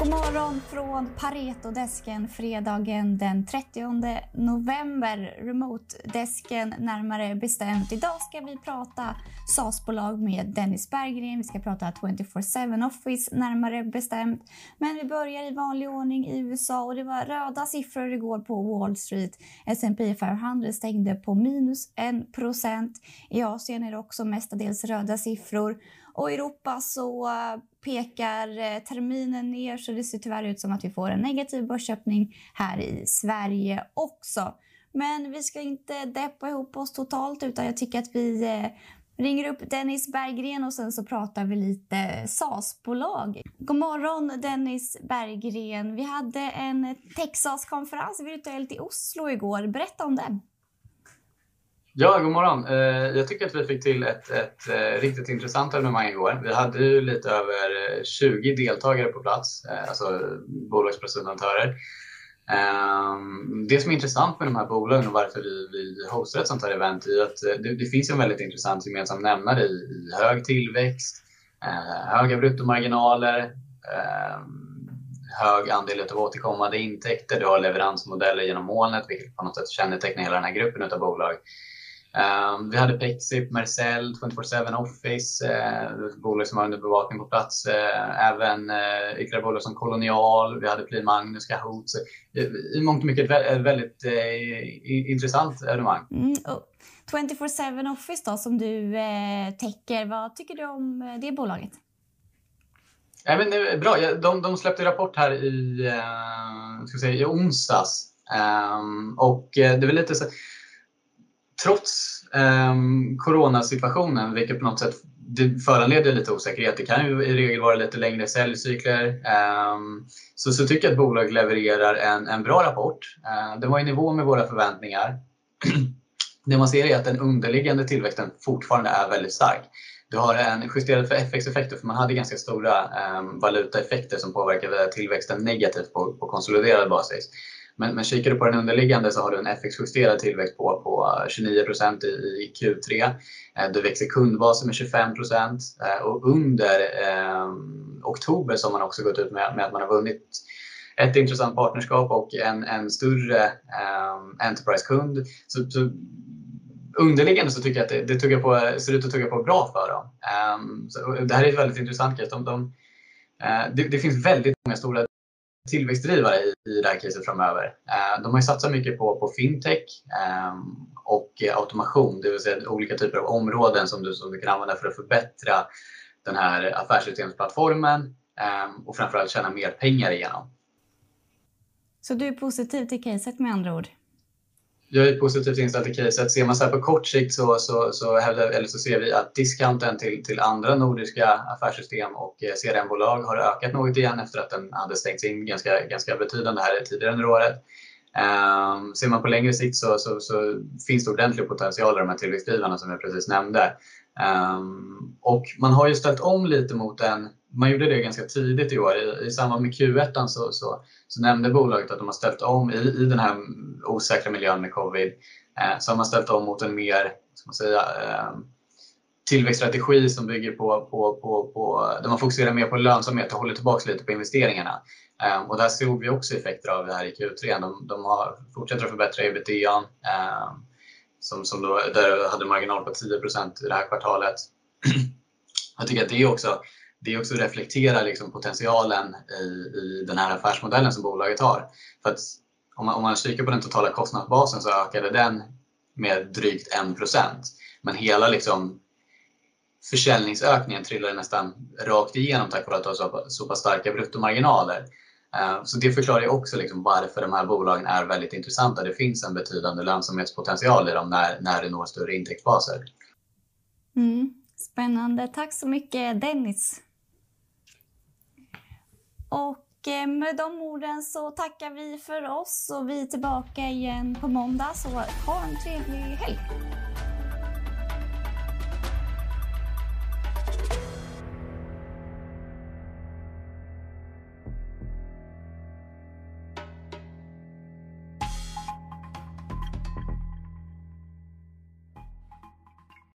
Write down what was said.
God morgon från Paretodesken fredagen den 30 november. Remote-desken närmare bestämt. Idag ska vi prata SAS-bolag med Dennis Berggren. Vi ska prata 24-7 Office närmare bestämt. Men vi börjar i vanlig ordning i USA och det var röda siffror igår på Wall Street. S&P 500 stängde på minus 1%. I Asien är det också mestadels röda siffror. Och i Europa så eh, pekar eh, terminen ner så det ser tyvärr ut som att vi får en negativ börsöppning här i Sverige också. Men vi ska inte deppa ihop oss totalt utan jag tycker att vi eh, ringer upp Dennis Berggren och sen så pratar vi lite SAS-bolag. God morgon Dennis Berggren. Vi hade en Texas-konferens virtuellt i Oslo igår. Berätta om den. Ja, god morgon. Eh, jag tycker att vi fick till ett, ett eh, riktigt intressant evenemang igår. Vi hade ju lite över eh, 20 deltagare på plats, alltså bolagspresentatörer. Ehm, det som är intressant med de här bolagen och varför vi, vi hostar ett sånt här event är att det, det finns en väldigt intressant gemensam nämnare i, i hög tillväxt, höga bruttomarginaler, ehm, hög andel av återkommande intäkter, du har leveransmodeller genom molnet vilket på något sätt kännetecknar hela den här gruppen av bolag. Um, vi hade Pexip, Mercell, 24-7 Office, uh, bolag som var under bevakning på plats. Uh, även uh, ytterligare bolag som Kolonial, vi hade Pli Magnus, Kahoot. I, I mångt och mycket ett väldigt uh, intressant evenemang. Mm, 24-7 Office då, som du eh, täcker, vad tycker du om det bolaget? Ja, men, bra. De, de släppte rapport här i, uh, ska säga, i onsdags. Um, och det är lite så trots eh, coronasituationen, vilket på något sätt det föranleder lite osäkerhet. Det kan ju i regel vara lite längre säljcykler. Eh, så, så tycker jag att bolaget levererar en, en bra rapport. Eh, den var i nivå med våra förväntningar. det man ser är att den underliggande tillväxten fortfarande är väldigt stark. Du har en justerad för FX-effekter, för man hade ganska stora eh, valutaeffekter som påverkade tillväxten negativt på, på konsoliderad basis. Men, men kikar du på den underliggande så har du en FX-justerad tillväxt på, på eh, 29 i, i Q3. Eh, du växer kundbasen med 25 eh, och under eh, oktober så har man också gått ut med, med att man har vunnit ett intressant partnerskap och en, en större eh, Enterprise-kund. Så, så, underliggande så tycker jag att det, det tuggar på, ser ut att tugga på bra för dem. Um, så, det här är ett väldigt intressant case. De, de, uh, det, det, finns väldigt många stora tillväxtdrivare i, i det här caset framöver. Eh, de har ju satsat mycket på, på fintech ehm, och automation, det vill säga olika typer av områden som du, som du kan använda för att förbättra den här affärssystemsplattformen ehm, och framförallt tjäna mer pengar igenom. Så du är positiv till caset med andra ord? Jag är positivt inställd till caset. Ser man så här på kort sikt så, så, så, hävdar, eller så ser vi att discounten till, till andra nordiska affärssystem och eh, CRM-bolag har ökat något igen efter att den hade stängts in ganska, ganska betydande här tidigare under året. Um, ser man på längre sikt så, så, så, finns det ordentlig potential i de här tillväxtdrivarna som jag precis nämnde. Um, och man har ju ställt om lite mot en man gjorde det ganska tidigt i år. I, i samband med Q1 så, så, så, nämnde bolaget att de har ställt om i, i den här osäkra miljön med covid. Eh, så har man ställt om mot en mer ska man säga, eh, tillväxtstrategi som bygger på, på, på, på, där man fokuserar mer på lönsamhet och håller tillbaka lite på investeringarna. Eh, och där såg vi också effekter av det här i Q3. De, de har, fortsätter att förbättra ebitda eh, som, som då, där hade marginal på 10% i det här kvartalet. Jag tycker att det också det också reflekterar liksom potentialen i, i den här affärsmodellen som bolaget har. För att om man, om man kikar på den totala kostnadsbasen så ökade den med drygt 1 Men hela liksom försäljningsökningen trillade nästan rakt igenom tack vare att de har så, så pass starka bruttomarginaler. Eh, så det förklarar också liksom varför de här bolagen är väldigt intressanta. Det finns en betydande lönsamhetspotential i dem när, när det når större intäktsbaser. Mm, spännande. Tack så mycket Dennis. Och eh, med de orden så tackar vi för oss och vi är tillbaka igen på måndag. Så ha en trevlig helg!